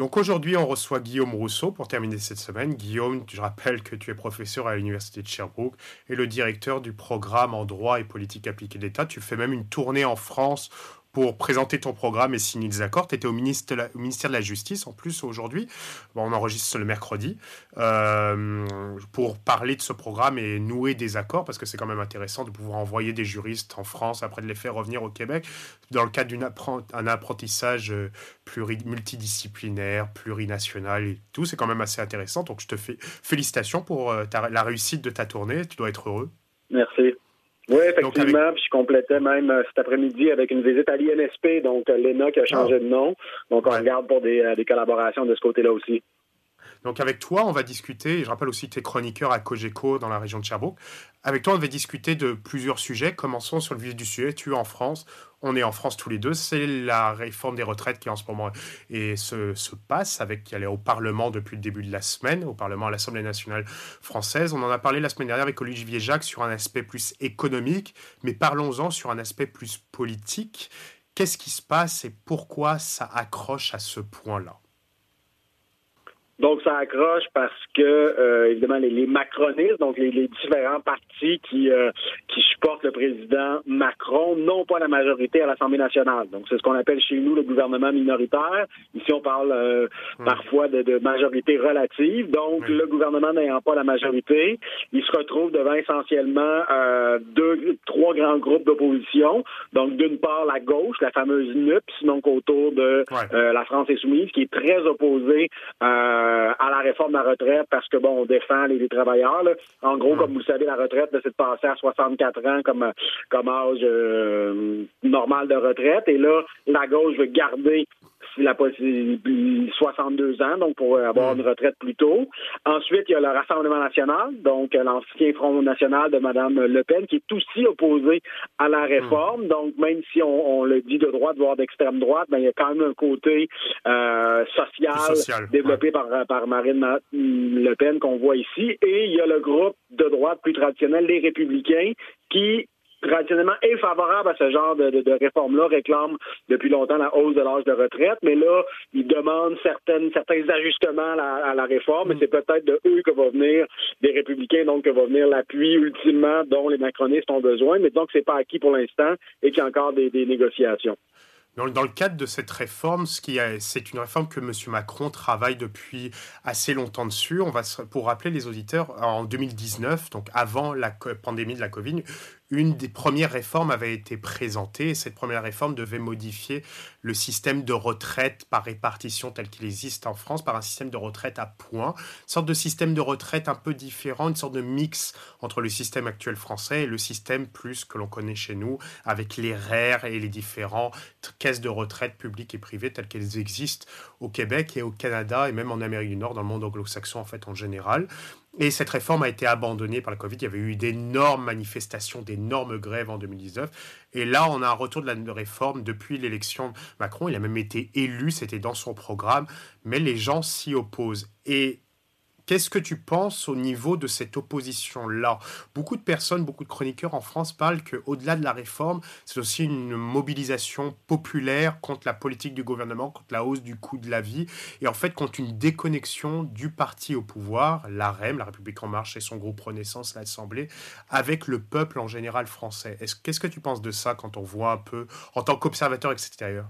Donc aujourd'hui, on reçoit Guillaume Rousseau pour terminer cette semaine. Guillaume, je rappelle que tu es professeur à l'Université de Sherbrooke et le directeur du programme en droit et politique appliquée d'État. Tu fais même une tournée en France pour présenter ton programme et signer des accords. Tu étais au, ministère de la Justice en plus aujourd'hui. on enregistre le mercredi euh, pour parler de ce programme et nouer des accords parce que c'est quand même intéressant de pouvoir envoyer des juristes en France après de les faire revenir au Québec dans le cadre d'un apprentissage euh, multidisciplinaire, plurinational et tout. C'est quand même assez intéressant. Donc je te fais félicitations pour euh, la réussite de ta tournée. Tu dois être heureux. Merci. Oui, effectivement. Puis je complétais même euh, cet après-midi avec une visite à l'INSP, donc euh, l'ENA qui a changé ah. de nom. Donc on regarde pour des, euh, des collaborations de ce côté-là aussi. Donc avec toi, on va discuter, je rappelle aussi que tu es chroniqueur à Cogeco dans la région de Sherbrooke. Avec toi, on va discuter de plusieurs sujets. Commençons sur le vif du sujet. Tu es en France, on est en France tous les deux. C'est la réforme des retraites qui en ce moment et se, se passe avec qui est au Parlement depuis le début de la semaine, au Parlement à l'Assemblée nationale française. On en a parlé la semaine dernière avec Olivier Jacques sur un aspect plus économique, mais parlons-en sur un aspect plus politique. Qu'est-ce qui se passe et pourquoi ça accroche à ce point-là? Donc, ça accroche parce que, euh, évidemment, les, macronistes, donc les, différents partis qui, euh, qui supportent le président Macron, n'ont pas la majorité à l'Assemblée nationale. Donc, c'est ce qu'on appelle chez nous le gouvernement minoritaire. Ici, on parle euh, hmm. parfois de, majorité relative. Donc, le gouvernement n'ayant pas la majorité, il se retrouve devant essentiellement deux, trois grands groupes d'opposition. Donc, d'une part, la gauche, la fameuse NUPS, donc autour de la France insoumise, qui est très opposée euh, à la réforme de la retraite parce que bon, on défend les, travailleurs. En gros, comme vous le savez, la retraite, c'est de passer à 64 ans comme comme âge euh, normal de retraite. Et là, la gauche veut garder la possibilité 62 ans, donc pour avoir une retraite plus tôt. Ensuite, il y a le Rassemblement national, donc l'ancien Front national de Mme Le Pen, qui est aussi opposé à la réforme. Donc, même si on, le dit de droite, voire d'extrême droite, ben, il y a quand même un côté euh, social, développé par, par Marine Le Pen qu'on voit ici. Et il y a le groupe de droite plus traditionnel, les Républicains, qui traditionnellement est favorable à ce genre de, de, réforme-là, réclame depuis longtemps la hausse de l'âge de retraite, mais là, il demande certaines, certains ajustements à la, réforme, et c'est peut-être de eux que va venir des républicains, donc que va venir l'appui ultimement dont les macronistes ont besoin, mais donc c'est pas acquis pour l'instant et qu'il y a encore des, des négociations. Dans, dans, le cadre de cette réforme, c'est une réforme que M. Macron travaille depuis assez longtemps dessus. On va, pour rappeler les auditeurs, en 2019, donc avant la pandémie de la Covid, une des premières réformes avait été présentée. Et cette première réforme devait modifier le système de retraite par répartition tel qu'il existe en France par un système de retraite à points, une sorte de système de retraite un peu différent, une sorte de mix entre le système actuel français et le système plus que l'on connaît chez nous, avec les RER et les différentes caisses de retraite publiques et privées telles qu'elles existent au Québec et au Canada et même en Amérique du Nord, dans le monde anglo-saxon en fait en général. Et cette réforme a été abandonnée par la Covid. Il y avait eu d'énormes manifestations, d'énormes grèves en 2019. Et là, on a un retour de la réforme depuis l'élection Macron. Il a même été élu, c'était dans son programme, mais les gens s'y opposent. Et Qu'est-ce que tu penses au niveau de cette opposition-là? Beaucoup de personnes, beaucoup de chroniqueurs en France parlent qu'au-delà de la réforme, c'est aussi une mobilisation populaire contre la politique du gouvernement, contre la hausse du coût de la vie, et en fait contre une déconnexion du parti au pouvoir, l'AREM, la République en marche et son groupe Renaissance, l'Assemblée, avec le peuple en général français. Qu'est-ce que tu penses de ça quand on voit un peu, en tant qu'observateur extérieur?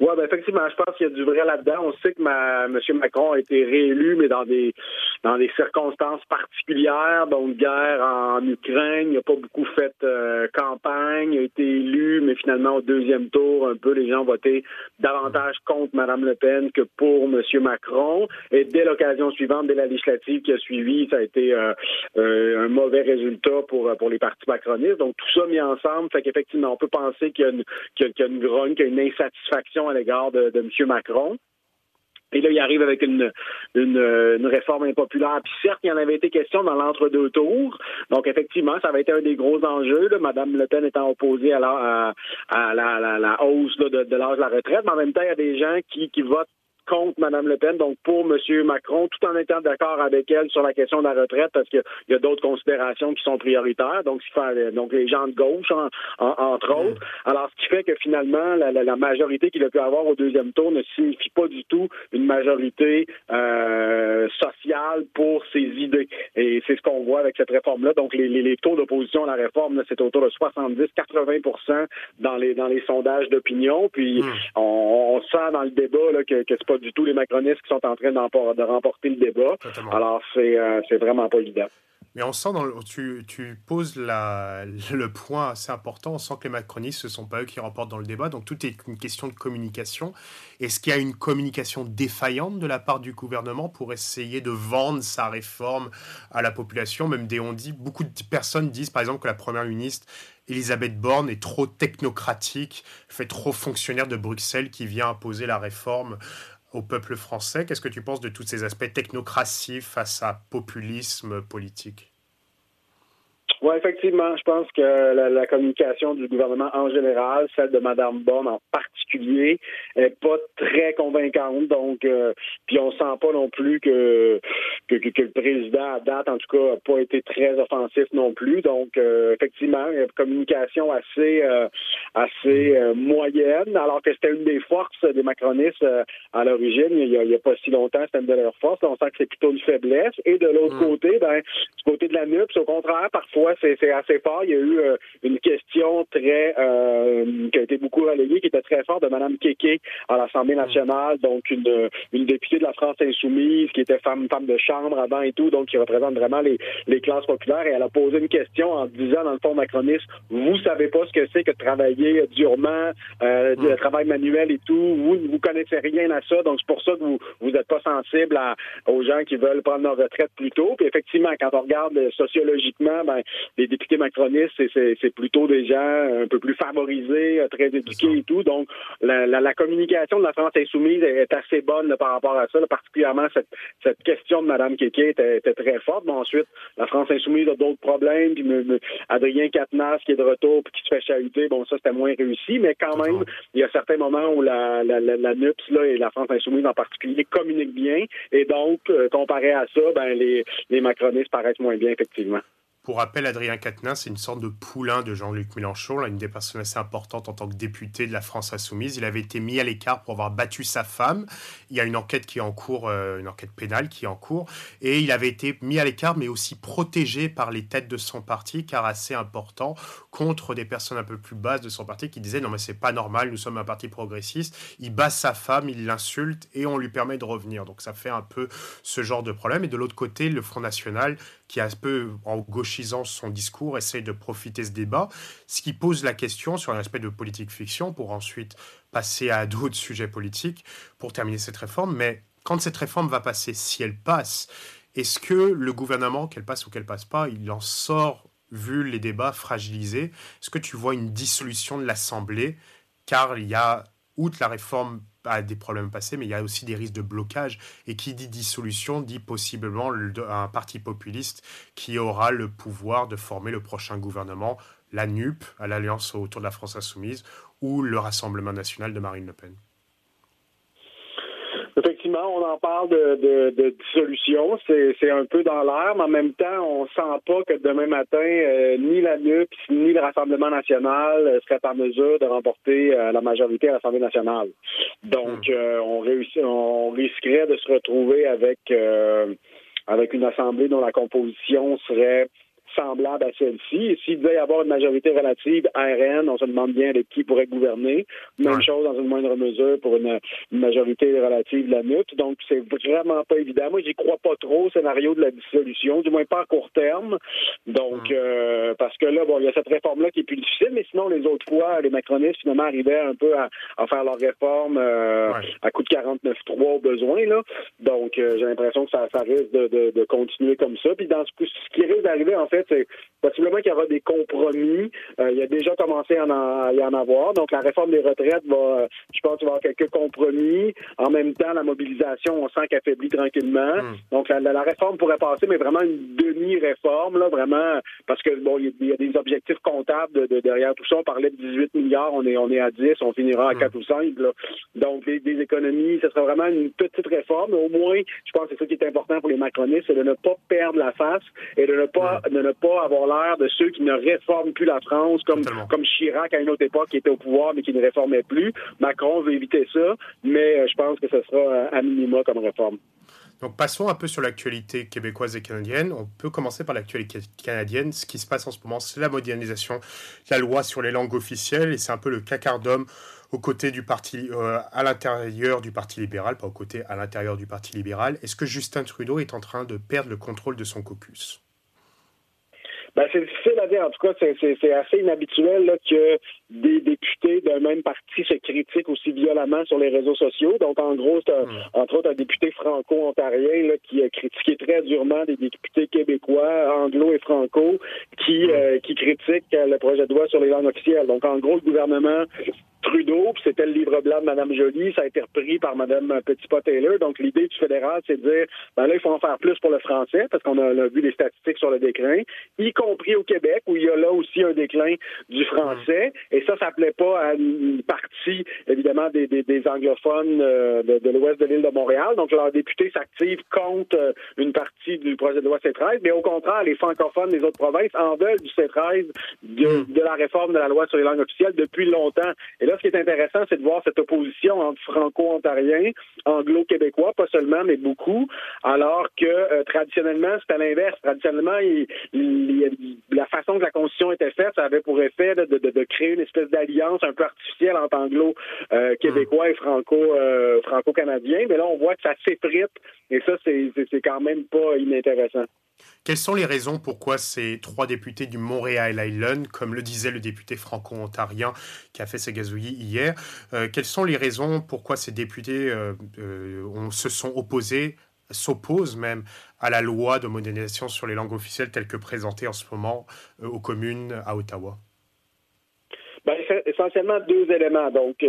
Oui, ben effectivement, je pense qu'il y a du vrai là-dedans. On sait que ma, M. Macron a été réélu, mais dans des dans des circonstances particulières, donc guerre en Ukraine, il n'a pas beaucoup fait euh, campagne, il a été élu, mais finalement au deuxième tour, un peu les gens ont voté davantage contre Mme Le Pen que pour M. Macron. Et dès l'occasion suivante, dès la législative qui a suivi, ça a été euh, euh, un mauvais résultat pour pour les partis macronistes. Donc tout ça mis ensemble, fait qu'effectivement, on peut penser qu'il y a une qu'il y a une grogne, qu'il y a une insatisfaction à l'égard de, de M. Macron. Et là, il arrive avec une, une, réforme impopulaire. Puis certes, il y en avait été question dans l'entre-deux tours. Donc, effectivement, ça avait été un des gros enjeux. Là. Madame Le Pen étant opposée à la, à, la, la, hausse de, de l'âge de la retraite. Mais en même temps, il y a des gens qui, qui votent contre Mme Le Pen, donc pour M. Macron, tout en étant d'accord avec elle sur la question de la retraite, parce qu'il y a d'autres considérations qui sont prioritaires, donc, donc les gens de gauche, entre mm. autres. Alors, ce qui fait que finalement, la, majorité qu'il a pu avoir au deuxième tour ne signifie pas du tout une majorité euh, sociale pour ses idées. Et c'est ce qu'on voit avec cette réforme-là. Donc, les, les, taux d'opposition à la réforme, c'est autour de 70-80 dans les, dans les sondages d'opinion. Puis, mm. on, sent dans le débat là, que, que c'est pas du tout les macronistes qui sont en train de remporter le débat. Alors, c'est euh, vraiment pas évident. Mais on sent, dans le, tu, tu, poses la, le point assez important, on sent que les macronistes, ce ne sont pas eux qui remportent dans le débat, donc tout est une question de communication. Est-ce qu'il y a une communication défaillante de la part du gouvernement pour essayer de vendre sa réforme à la population? Même des on dit, beaucoup de personnes disent par exemple que la première ministre Elisabeth Borne est trop technocratique, fait trop fonctionnaire de Bruxelles qui vient imposer la réforme au peuple français. Qu'est-ce que tu penses de tous ces aspects technocratie face à populisme politique? Oui, effectivement, je pense que la, communication du gouvernement en général, celle de Mme Bonne en particulier, est pas très convaincante. Donc, euh, puis on sent pas non plus que, que, que, le président, à date, en tout cas, n'a pas été très offensif non plus. Donc, euh, effectivement, une communication assez euh, assez moyenne, alors que c'était une des forces des macronistes à l'origine. Il n'y a, pas si longtemps, c'était une de leurs forces. on sent que c'est plutôt une faiblesse. Et de l'autre mm. côté, ben, du côté de la NUPS, au contraire, parfois, c'est assez fort. Il y a eu euh, une question très euh, qui a été beaucoup relayée, qui était très forte de Mme Kéké à l'Assemblée nationale, donc une, une députée de la France insoumise qui était femme femme de chambre avant et tout, donc qui représente vraiment les, les classes populaires. Et elle a posé une question en disant dans le fond macroniste, vous savez pas ce que c'est que de travailler durement, euh, du travail manuel et tout. Vous vous connaissez rien à ça, donc c'est pour ça que vous vous n'êtes pas sensible à, aux gens qui veulent prendre leur retraite plus tôt. Puis effectivement, quand on regarde sociologiquement, ben les députés macronistes, c'est plutôt des gens un peu plus favorisés, euh, très éduqués et tout. Donc, la, communication de la France insoumise est assez bonne par rapport à ça, particulièrement cette, cette question de Mme Kéké était, très forte. Bon, ensuite, la France insoumise a d'autres problèmes, puis Adrien Quatennens qui est de retour puis qui se fait chahuter, bon, ça, c'était moins réussi, mais quand même, il y a certains moments où la, la, la, NUPS là, et la France insoumise en particulier communiquent bien, et donc, euh, comparé à ça, ben, les, les macronistes paraissent moins bien, effectivement. Pour rappel, Adrien Quatennens, c'est une sorte de poulain de Jean-Luc Mélenchon, là, une des personnes assez importantes en tant que député de la France insoumise. Il avait été mis à l'écart pour avoir battu sa femme. Il y a une enquête qui est en cours, euh, une enquête pénale qui est en cours. Et il avait été mis à l'écart, mais aussi protégé par les têtes de son parti, car assez important, contre des personnes un peu plus basses de son parti qui disaient non mais c'est pas normal, nous sommes un parti progressiste. Il bat sa femme, il l'insulte et on lui permet de revenir. Donc ça fait un peu ce genre de problème. Et de l'autre côté, le Front National qui, un peu en gauchisant son discours, essaie de profiter ce débat, ce qui pose la question sur l'aspect de politique fiction pour ensuite passer à d'autres sujets politiques pour terminer cette réforme. Mais quand cette réforme va passer, si elle passe, est-ce que le gouvernement, qu'elle passe ou qu'elle passe pas, il en sort, vu les débats fragilisés Est-ce que tu vois une dissolution de l'Assemblée? Car il y a, outre la réforme a des problèmes passés, mais il y a aussi des risques de blocage. Et qui dit dissolution dit possiblement un parti populiste qui aura le pouvoir de former le prochain gouvernement, la NUP, à l'Alliance autour de la France insoumise, ou le Rassemblement national de Marine Le Pen on en parle de, de, dissolution. C'est un peu dans l'air, mais en même temps, on sent pas que demain matin, euh, ni la NUP ni le Rassemblement national euh, seraient en mesure de remporter euh, la majorité à l'Assemblée nationale. Donc, hmm. on, réussit, on risquerait de se retrouver avec, avec une Assemblée dont la composition serait semblable à celle-ci. S'il devait y avoir une majorité relative RN, on se demande bien avec qui pourrait gouverner. Même chose dans une moindre mesure pour une, majorité relative de la NUT. Donc, c'est vraiment pas évident. Moi, j'y crois pas trop au scénario de la dissolution, du moins pas à court terme. Donc, euh, parce que là, bon, il y a cette réforme-là qui est plus difficile, mais sinon, les autres fois, les macronistes, finalement, arrivaient un peu à, faire leur réforme euh, à coup de 49-3 au besoin. Là. Donc, euh, j'ai l'impression que ça, risque de, de, continuer comme ça. Puis, dans ce, ce qui risque d'arriver, en fait, c'est possiblement qu'il y aura des compromis. il y a déjà commencé à en, y en avoir. Donc, la réforme des retraites va, je pense, qu'il va y avoir quelques compromis. En même temps, la mobilisation, on sent qu'elle affaiblit tranquillement. Hmm. Donc, la, réforme pourrait passer, mais vraiment une demi-réforme, là, vraiment, parce que, bon, il y, a des objectifs comptables de, derrière tout ça. On parlait de 18 milliards, on est, on est à 10, on finira à 4 hmm. ou 5. Donc, des, économies, ce sera vraiment une petite réforme. au moins, je pense que c'est ça qui est important pour les macronistes, c'est de ne pas perdre la face et de ne pas, hmm. de ne pas avoir l'air de ceux qui ne réforment plus la France, comme, comme Chirac à une autre époque qui était au pouvoir mais qui ne réformait plus. Macron veut éviter ça, mais euh, je pense que ce sera euh, à minima comme réforme. Donc passons un peu sur l'actualité québécoise et canadienne. On peut commencer par l'actualité canadienne. Ce qui se passe en ce moment, c'est la modernisation de la loi sur les langues officielles et c'est un peu le cacardum aux côtés du parti, euh, à l'intérieur du Parti libéral, pas aux côtés, à l'intérieur du Parti libéral. Est-ce que Justin Trudeau est en train de perdre le contrôle de son caucus? Ben, c'est difficile à dire. En tout cas, c'est assez inhabituel là, que des députés d'un même parti se critiquent aussi violemment sur les réseaux sociaux. Donc, en gros, c'est hmm. entre autres un député franco-ontarien qui a critiqué très durement des députés québécois, anglo et franco, qui, hmm. euh, qui critiquent le projet de loi sur les langues officielles. Donc, en gros, le gouvernement Trudeau, puis c'était le livre blanc de Mme Joly, ça a été repris par Mme Petitpas-Taylor. Donc, l'idée du fédéral, c'est de dire, ben là, il faut en faire plus pour le français, parce qu'on a, vu les statistiques sur le déclin, y compris au Québec, où il y a là aussi un déclin du français. Et ça, ça plaît pas à une partie, évidemment, des, anglophones euh, de, l'ouest de l'île de Montréal. Donc, leurs députés s'activent contre euh, une partie du projet de loi C-13. Mais au contraire, les francophones des autres provinces en veulent du C-13, de, hmm. de, la réforme de la loi sur les langues officielles depuis longtemps. Et ce qui est intéressant, c'est de voir cette opposition entre franco-ontariens, anglo-québécois, pas seulement, mais beaucoup, alors que euh, traditionnellement, c'est à l'inverse. Traditionnellement, la façon que la Constitution était faite, ça avait pour effet de, créer une espèce d'alliance un peu artificielle entre anglo-québécois et franco, euh, franco-canadiens. Mais là, on voit que ça s'effrite, et ça, c'est quand même pas inintéressant. Quelles sont les raisons pourquoi ces trois députés du Montréal Island, comme le disait le député franco-ontarien qui a fait ses gazouillis hier, euh, quelles sont les raisons pourquoi ces députés euh, euh, se sont opposés, s'opposent même à la loi de modernisation sur les langues officielles telle que présentée en ce moment aux communes à Ottawa? Ben, essentiellement deux éléments. Donc,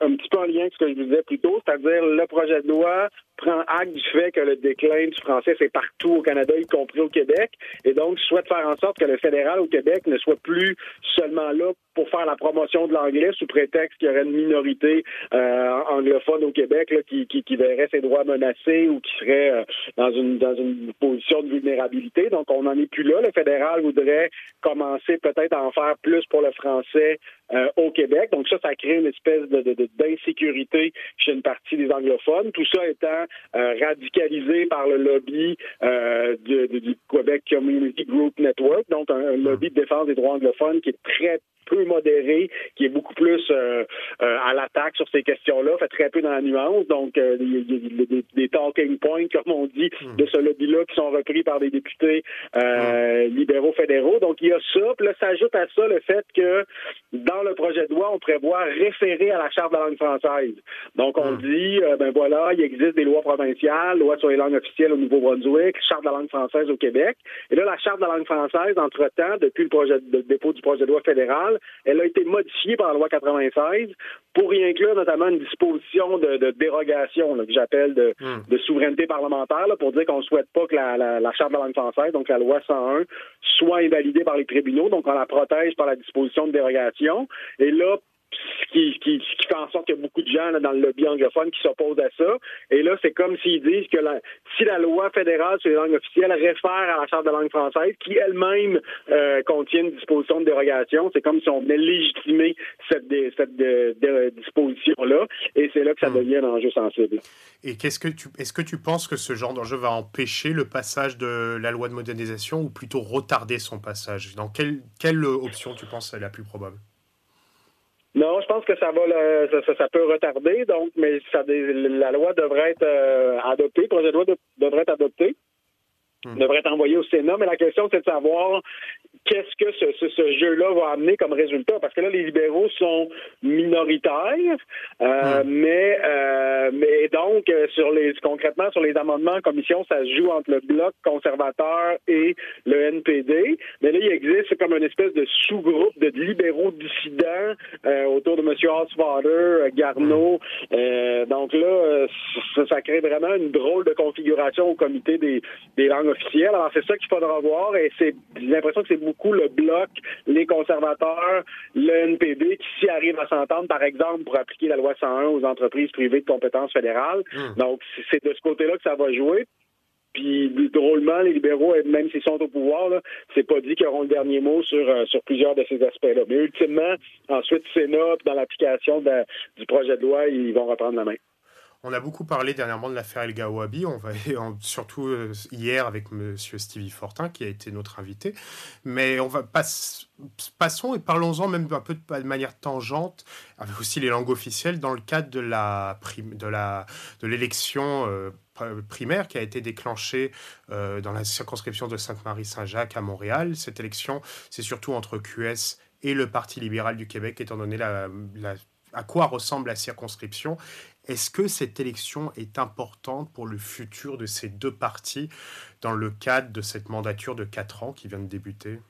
un petit peu en lien avec ce que je vous disais plus tôt, c'est-à-dire le projet de loi prend acte du fait que le déclin du français, c'est partout au Canada, y compris au Québec, et donc souhaite faire en sorte que le fédéral au Québec ne soit plus seulement là pour faire la promotion de l'anglais sous prétexte qu'il y aurait une minorité euh, anglophone au Québec là, qui, qui, qui, verrait ses droits menacés ou qui serait euh, dans une dans une position de vulnérabilité. Donc on n'en est plus là. Le fédéral voudrait commencer peut-être à en faire plus pour le français euh, au Québec. Donc ça, ça crée une espèce de, d'insécurité chez une partie des anglophones. Tout ça étant radicalisé par le lobby euh, du, du, Quebec Community Group Network, donc un, lobby de défense des droits anglophones qui est très peu modéré, qui est beaucoup plus euh, euh, à l'attaque sur ces questions-là, fait très peu dans la nuance. Donc, euh, il y a, des, talking points, comme on dit, hmm. de ce lobby-là qui sont repris par des députés hmm. libéraux fédéraux. Donc, il y a ça. Puis là, s'ajoute à ça le fait que dans le projet de loi, on prévoit référer à la Charte de la langue française. Donc, on hmm. dit, ben voilà, il existe des lois provinciales, loi sur les langues officielles au Nouveau-Brunswick, Charte de la langue française au Québec. Et là, la Charte de la langue française, entre-temps, depuis le projet de dépôt du projet de loi fédéral, elle a été modifiée par la loi 96 pour y inclure notamment une disposition de, dérogation que j'appelle hmm. de, souveraineté parlementaire pour dire qu'on ne souhaite pas que la, la, Charte de la langue française, donc la loi 101, soit invalidée par les tribunaux. Donc, on la protège par la disposition de dérogation. Et là, ce qui, qui, fait en sorte qu'il y a beaucoup de gens dans le lobby anglophone qui s'opposent à ça. Et là, c'est comme s'ils disent que si la loi fédérale sur les langues officielles réfère à la Charte de langue française, qui elle-même euh, contient une disposition de dérogation, c'est comme si on venait légitimer cette, disposition-là. Et c'est là que ça hmm. devient un enjeu sensible. Et qu'est-ce que tu, est-ce que tu penses que ce genre d'enjeu va empêcher le passage de la loi de modernisation ou plutôt retarder son passage? Dans quelle, quelle option tu penses est la plus probable? Non, je pense que ça va ça, peut retarder, donc, mais ça, la loi devrait être euh, adoptée, le projet de loi devrait être adopté, hmm. devrait être envoyé au Sénat, mais la question c'est de savoir qu'est-ce que ce, ce, jeu-là va amener comme résultat, parce que là, les libéraux sont minoritaires, euh, hmm. mais, euh, mais donc euh, sur les concrètement, sur les amendements en commission, ça se joue entre le bloc conservateur et le NPD. Mais là, il existe comme une espèce de sous-groupe de libéraux dissidents euh, autour de M. Oswater, euh, Garneau. donc là, ça, crée vraiment une drôle de configuration au comité des, des langues Alors, c'est ça qu'il faudra voir. Et c'est j'ai l'impression que c'est beaucoup le bloc, les conservateurs, le NPD qui s'y arrivent à s'entendre, par exemple, pour appliquer la loi 101 aux entreprises privées de compétences fédérales. Hmm. Donc, c'est de ce côté-là que ça va jouer. Puis drôlement, les libéraux, même s'ils sont au pouvoir, c'est pas dit qu'ils auront le dernier mot sur, euh, sur plusieurs de ces aspects-là. Mais ultimement, ensuite, Sénat, dans l'application du projet de loi, ils vont reprendre la main. On a beaucoup parlé dernièrement de l'affaire El Gawabi, on va surtout euh, hier avec Monsieur Stevie Fortin qui a été notre invité. Mais on va passons et parlons-en même un peu de, manière tangente avec aussi les langues officielles dans le cadre de la de la de l'élection euh, primaire qui a été déclenchée euh, dans la circonscription de Sainte-Marie-Saint-Jacques à Montréal. Cette élection, c'est surtout entre QS et le Parti libéral du Québec, étant donné la, à quoi ressemble la circonscription est-ce que cette élection est importante pour le futur de ces deux partis dans le cadre de cette mandature de quatre ans qui vient de débuter?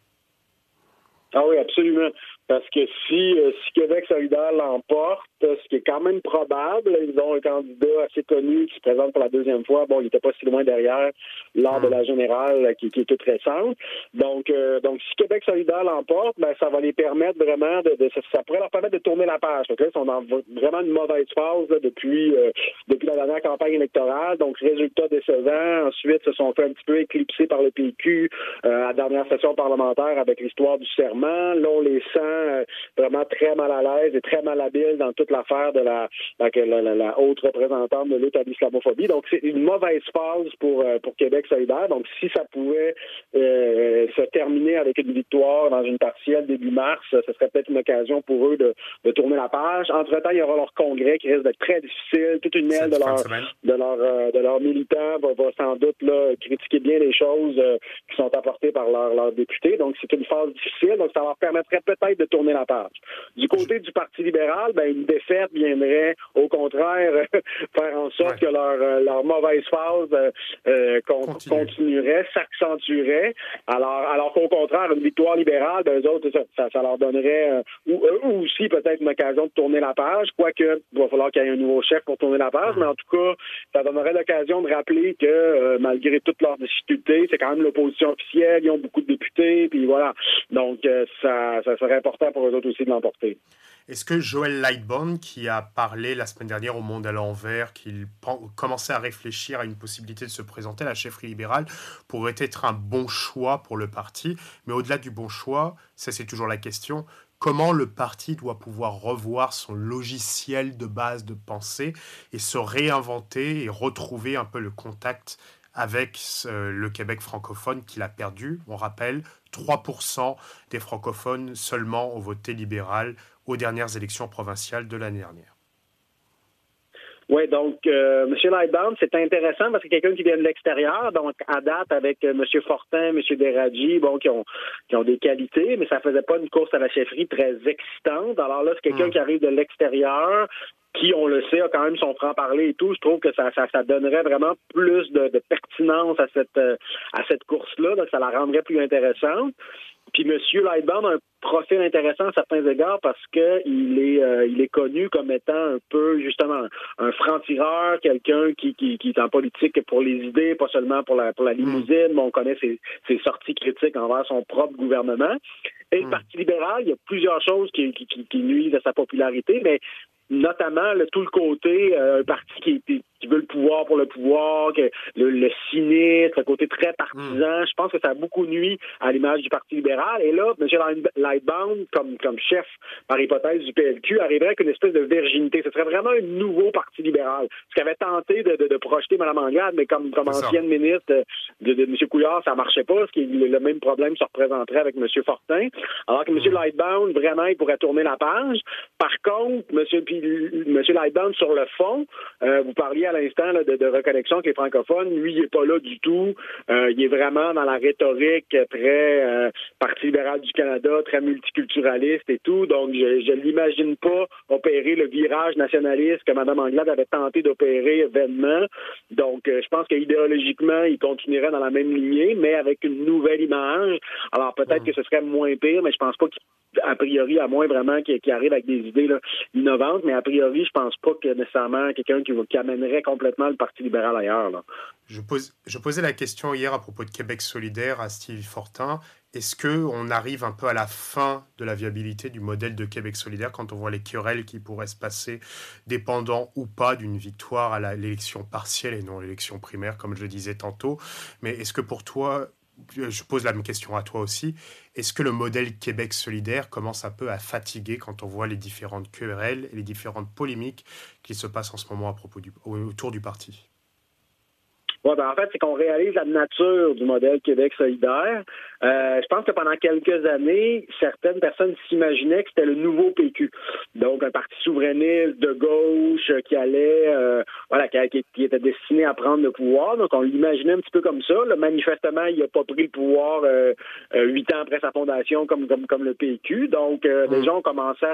Ah oui, absolument. Parce que si, euh, si Québec solidaire l'emporte, ce qui est quand même probable, ils ont un candidat assez connu qui se présente pour la deuxième fois. Bon, il n'était pas si loin derrière lors de la générale qui, qui est toute récente. Donc, euh, donc si Québec solidaire l'emporte, ben, ça va les permettre vraiment de, ça, pourrait leur permettre de tourner la page. Donc là, ils sont dans vraiment une mauvaise phase depuis euh, depuis la dernière campagne électorale. Donc, résultat décevant. Ensuite, se sont fait un petit peu éclipser par le PQ à la dernière session parlementaire avec l'histoire du serment. Là, les sent euh, vraiment très mal à l'aise et très mal habile dans toute l'affaire de la, la, haute représentante de lutte à l'islamophobie. Donc, c'est une mauvaise phase pour, euh, pour Québec solidaire. Donc, si ça pouvait euh, se terminer avec une victoire dans une partielle début mars, ce serait peut-être une occasion pour eux de, de tourner la page. Entre-temps, il y aura leur congrès qui risque d'être très difficile. Toute une aile de leur, de leur, de leurs militants va, va, sans doute là, critiquer bien les choses qui sont apportées par leurs députés. Donc, c'est une phase difficile. Donc, ça leur permettrait peut-être de tourner la page. Du côté du Parti libéral, ben, une défaite viendrait, au contraire, faire en sorte que leur, euh, leur mauvaise phase euh, euh continuerait, s'accentuerait. Alors, alors qu'au contraire, une victoire libérale, ben, eux autres, ça, ça, leur donnerait, euh, ou eux aussi peut-être une occasion de tourner la page, quoique il va falloir qu'il y ait un nouveau chef pour tourner la page, mais en tout cas, ça donnerait l'occasion de rappeler que malgré toutes leurs difficultés, c'est quand même l'opposition officielle, ils ont beaucoup de députés, puis voilà. Donc, ça, ça serait important pour eux autres aussi de l'emporter. Est-ce que Joël Lightbone, qui a parlé la semaine dernière au Monde à l'envers, qu'il commençait à réfléchir à une possibilité de se présenter à la chefferie libérale, pourrait être un bon choix pour le parti Mais au-delà du bon choix, ça c'est toujours la question, comment le parti doit pouvoir revoir son logiciel de base de pensée et se réinventer et retrouver un peu le contact avec le Québec francophone qu'il a perdu? On rappelle, 3% des francophones seulement ont voté libéral aux dernières élections provinciales de l'année dernière. Oui, donc euh, M. Lightbound, c'est intéressant parce que quelqu'un qui vient de l'extérieur, donc à date avec euh, M. Fortin, M. Deradji, bon, qui ont qui ont des qualités, mais ça faisait pas une course à la chefferie très excitante. Alors là, c'est quelqu'un hmm. qui arrive de l'extérieur, qui, on le sait, a quand même son franc-parler et tout. Je trouve que ça, ça, ça donnerait vraiment plus de, de pertinence à cette, euh, à cette course-là. Donc, ça la rendrait plus intéressante. Puis M. Lightbound a un profil intéressant à certains égards parce que il est euh, il est connu comme étant un peu justement un franc-tireur, quelqu'un qui, qui, qui, est en politique pour les idées, pas seulement pour la pour la limousine, mais on connaît ses, ses sorties critiques envers son propre gouvernement. Et le hmm. Parti libéral, il y a plusieurs choses qui, qui, qui nuisent à sa popularité, mais notamment le, tout le côté euh, un parti qui, qui, veut le pouvoir pour le pouvoir, que le, le cynisme, le côté très partisan. Hmm. Je pense que ça a beaucoup nuit à l'image du Parti libéral. Et là, M. Lightbound, comme, comme chef par hypothèse du PLQ, arriverait avec une espèce de virginité. Ce serait vraiment un nouveau Parti libéral. Ce qu'avait tenté de, de, de, projeter Mme Anglade, mais comme, comme ancienne ministre de, de, M. Couillard, ça marchait pas, ce qui le même problème se représenterait avec M. Fortin. Alors que M. Hmm. Lightbound, vraiment, il pourrait tourner la page. Par contre, M. M. Lightbound, sur le fond, euh, vous parliez à l'instant de, reconnexion avec les francophones. Lui, il n'est pas là du tout. Euh, il est vraiment dans la rhétorique très euh, Parti libéral du Canada, très multiculturaliste et tout. Donc, je ne l'imagine pas opérer le virage nationaliste que Mme Anglade avait tenté d'opérer vainement. Donc, je pense qu'idéologiquement, il continuerait dans la même lignée, mais avec une nouvelle image. Alors, peut-être que ce serait moins pire, mais je pense pas qu'a priori, à moins vraiment qu'il arrive avec des idées innovantes, mais a priori, je pense pas que nécessairement quelqu'un qui, amènerait complètement le Parti libéral ailleurs. Je, je posais la question hier à propos de Québec solidaire à Steve Fortin. Est-ce qu'on arrive un peu à la fin de la viabilité du modèle de Québec solidaire quand on voit les querelles qui pourraient se passer, dépendant ou pas d'une victoire à l'élection partielle et non l'élection primaire, comme je le disais tantôt? Mais est-ce que pour toi, je pose la même question à toi aussi. Est-ce que le modèle Québec solidaire commence un peu à fatiguer quand on voit les différentes querelles et les différentes polémiques qui se passent en ce moment à propos du, autour du parti? Ouais, ben en fait, c'est qu'on réalise la nature du modèle Québec solidaire. Euh, je pense que pendant quelques années, certaines personnes s'imaginaient que c'était le nouveau PQ. Donc, un parti souverainiste de gauche qui allait, euh, voilà, qui, était destiné à prendre le pouvoir. Donc, on l'imaginait un petit peu comme ça. manifestement, il n'a pas pris le pouvoir euh, huit ans après sa fondation comme, comme, comme le PQ. Donc, les hmm. gens ont commencé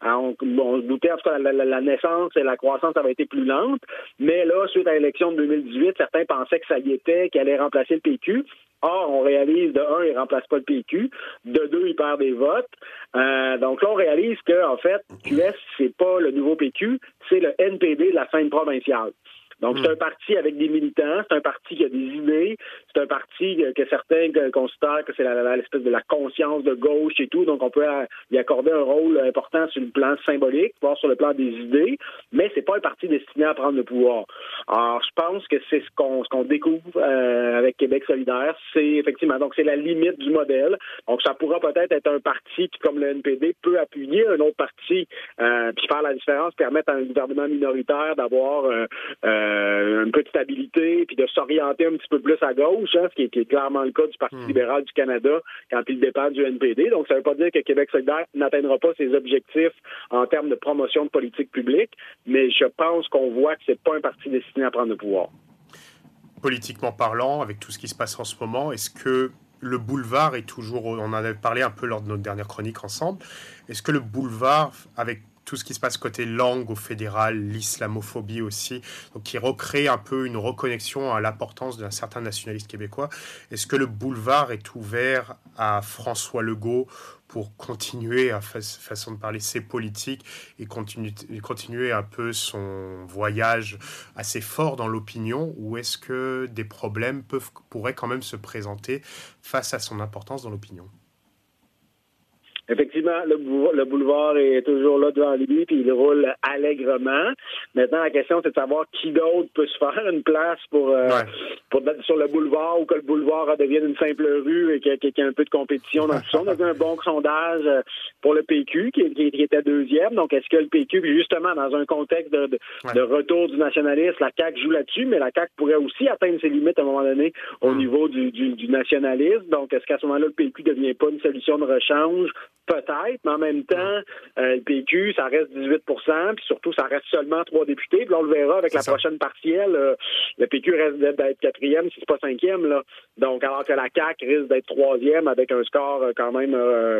à, on, se doutait, en tout cas, la, la, naissance et la croissance avaient été plus lentes. Mais là, suite à l'élection de 2018, certains pensait que ça y était, qu'il allait remplacer le PQ. Or, on réalise de un, il remplace pas le PQ, de deux, il perd des votes. Euh, donc là, on réalise que en fait, QS, c'est pas le nouveau PQ, c'est le NPD de la scène provinciale. Donc, c'est hmm. un parti avec des militants, c'est un parti qui a des idées, c'est un parti que certains considèrent que c'est l'espèce de la conscience de gauche et tout, donc on peut y accorder un rôle important sur le plan symbolique, voire sur le plan des idées, mais c'est pas un parti destiné à prendre le pouvoir. Alors, je pense que c'est ce qu'on ce qu'on découvre euh, avec Québec solidaire, c'est effectivement, donc c'est la limite du modèle. Donc, ça pourra peut-être être un parti qui, comme le NPD, peut appuyer un autre parti, euh, puis faire la différence, permettre à un gouvernement minoritaire d'avoir euh, euh, une petite stabilité, puis de s'orienter un petit peu plus à gauche, hein, ce qui est, clairement le cas du Parti hmm. libéral du Canada quand il dépend du NPD. Donc, ça ne veut pas dire que Québec solidaire n'atteindra pas ses objectifs en termes de promotion de politique publique, mais je pense qu'on voit que c'est pas un parti destiné à prendre le pouvoir. Politiquement parlant, avec tout ce qui se passe en ce moment, est-ce que le boulevard est toujours, on en avait parlé un peu lors de notre dernière chronique ensemble, est-ce que le boulevard, avec tout ce qui se passe côté langue au fédéral, l'islamophobie aussi, donc qui recrée un peu une reconnexion à l'importance d'un certain nationaliste québécois. Est-ce que le boulevard est ouvert à François Legault pour continuer, à façon de parler, ses politiques et continuer un peu son voyage assez fort dans l'opinion ou est-ce que des problèmes peuvent, pourraient quand même se présenter face à son importance dans l'opinion? Effectivement, le boulevard, est toujours là devant lui, puis il roule allègrement. Maintenant, la question, c'est de savoir qui d'autre peut se faire une place pour, euh, pour sur le boulevard ou que le boulevard devienne une simple rue et qu'il y, ait un peu de compétition dans tout ça. On a vu un bon sondage euh, pour le PQ qui, était deuxième. Donc, est-ce que le PQ, justement, dans un contexte de, de, retour du nationalisme, la CAQ joue là-dessus, mais la CAQ pourrait aussi atteindre ses limites à un moment donné au niveau du, du, du nationalisme. Donc, est-ce qu'à ce moment-là, le PQ ne devient pas une solution de rechange? Peut-être, mais en même temps, euh, le PQ, ça reste 18% puis surtout, ça reste seulement trois députés. Puis on le verra avec la prochaine partielle. Euh, le PQ reste d'être quatrième, si c'est pas cinquième. Là. Donc, alors que la CAQ risque d'être troisième avec un score euh, quand même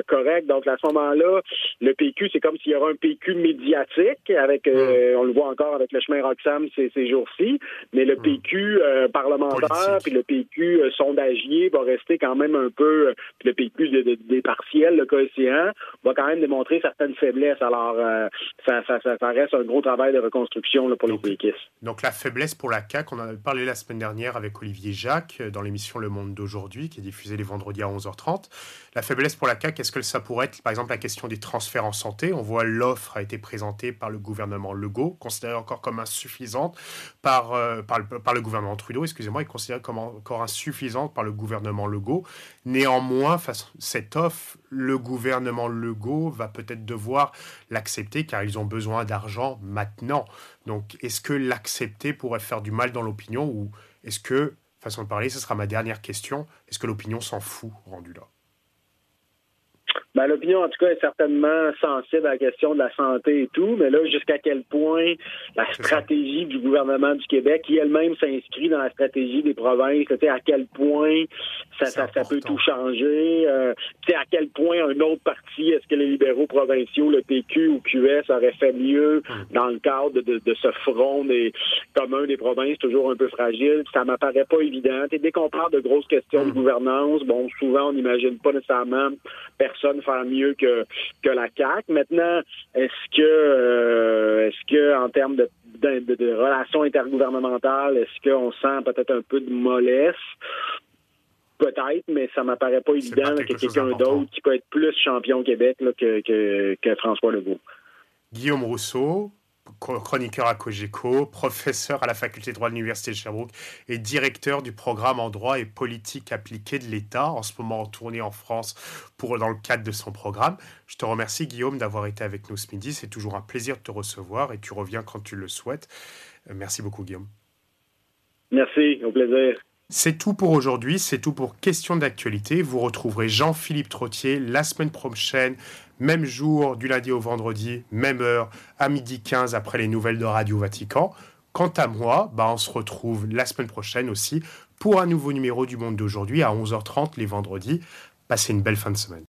correct. Donc, à ce moment-là, le PQ, c'est comme s'il y aurait un PQ médiatique, avec, on le voit encore avec le chemin Roxham ces, ces jours-ci, mais le PQ parlementaire, puis le PQ sondagier va rester quand même un peu, puis le PQ des partiels, le coefficient va quand même démontrer certaines faiblesses. Alors, euh, ça, reste un gros travail de reconstruction pour les péquistes. Donc, la faiblesse pour la CAQ, on en a parlé la semaine dernière avec Olivier Jacques euh, dans l'émission Le Monde d'aujourd'hui, qui est diffusée les vendredis à 11h30. La faiblesse pour la CAQ, est-ce que ça pourrait être, par exemple, la question des transferts en santé? On voit l'offre a été présentée par le gouvernement Legault, considérée encore comme insuffisante par, euh, par, le, gouvernement Trudeau, excusez-moi, est considérée comme encore insuffisante par le gouvernement Legault. Néanmoins, face à cette offre, le gouvernement Legault va peut-être devoir l'accepter car ils ont besoin d'argent maintenant. Donc, est-ce que l'accepter pourrait faire du mal dans l'opinion ou est-ce que, façon de parler, ce sera ma dernière question, est-ce que l'opinion s'en fout rendu là? Ben, l'opinion, en tout cas, est certainement sensible à la question de la santé et tout, mais là, jusqu'à quel point la stratégie du gouvernement du Québec, qui elle-même s'inscrit dans la stratégie des provinces, à quel point ça, ça, peut tout changer, euh, à quel point un autre parti, est-ce que les libéraux provinciaux, le PQ ou QS, auraient fait mieux hmm. dans le cadre de, de, ce front des communs des provinces, toujours un peu fragile, ça m'apparaît pas évident. Et dès qu'on parle de grosses questions de hmm. gouvernance, bon, souvent, on n'imagine pas nécessairement personne faire mieux que, que la CAC. Maintenant, est-ce que euh, est-ce que en termes de, de, relations intergouvernementales, est-ce qu'on sent peut-être un peu de mollesse? Peut-être, mais ça m'apparaît pas évident que quelqu'un d'autre qui peut être plus champion au Québec que, que, que François Legault. Guillaume Rousseau, chroniqueur à Cogeco, professeur à la faculté de droit de l'Université de Sherbrooke et directeur du programme en droit et politique appliquée de l'État, en ce moment en tournée en France pour, dans le cadre de son programme. Je te remercie Guillaume d'avoir été avec nous ce midi. C'est toujours un plaisir de te recevoir et tu reviens quand tu le souhaites. Euh, merci beaucoup Guillaume. Merci, au plaisir. C'est tout pour aujourd'hui, c'est tout pour Question d'actualité. Vous retrouverez Jean-Philippe Trottier la semaine prochaine, même jour, du lundi au vendredi, même heure, à midi 15 après les nouvelles de Radio Vatican. Quant à moi, bah on se retrouve la semaine prochaine aussi pour un nouveau numéro du Monde d'aujourd'hui à 11h30 les vendredis. Passez une belle fin de semaine.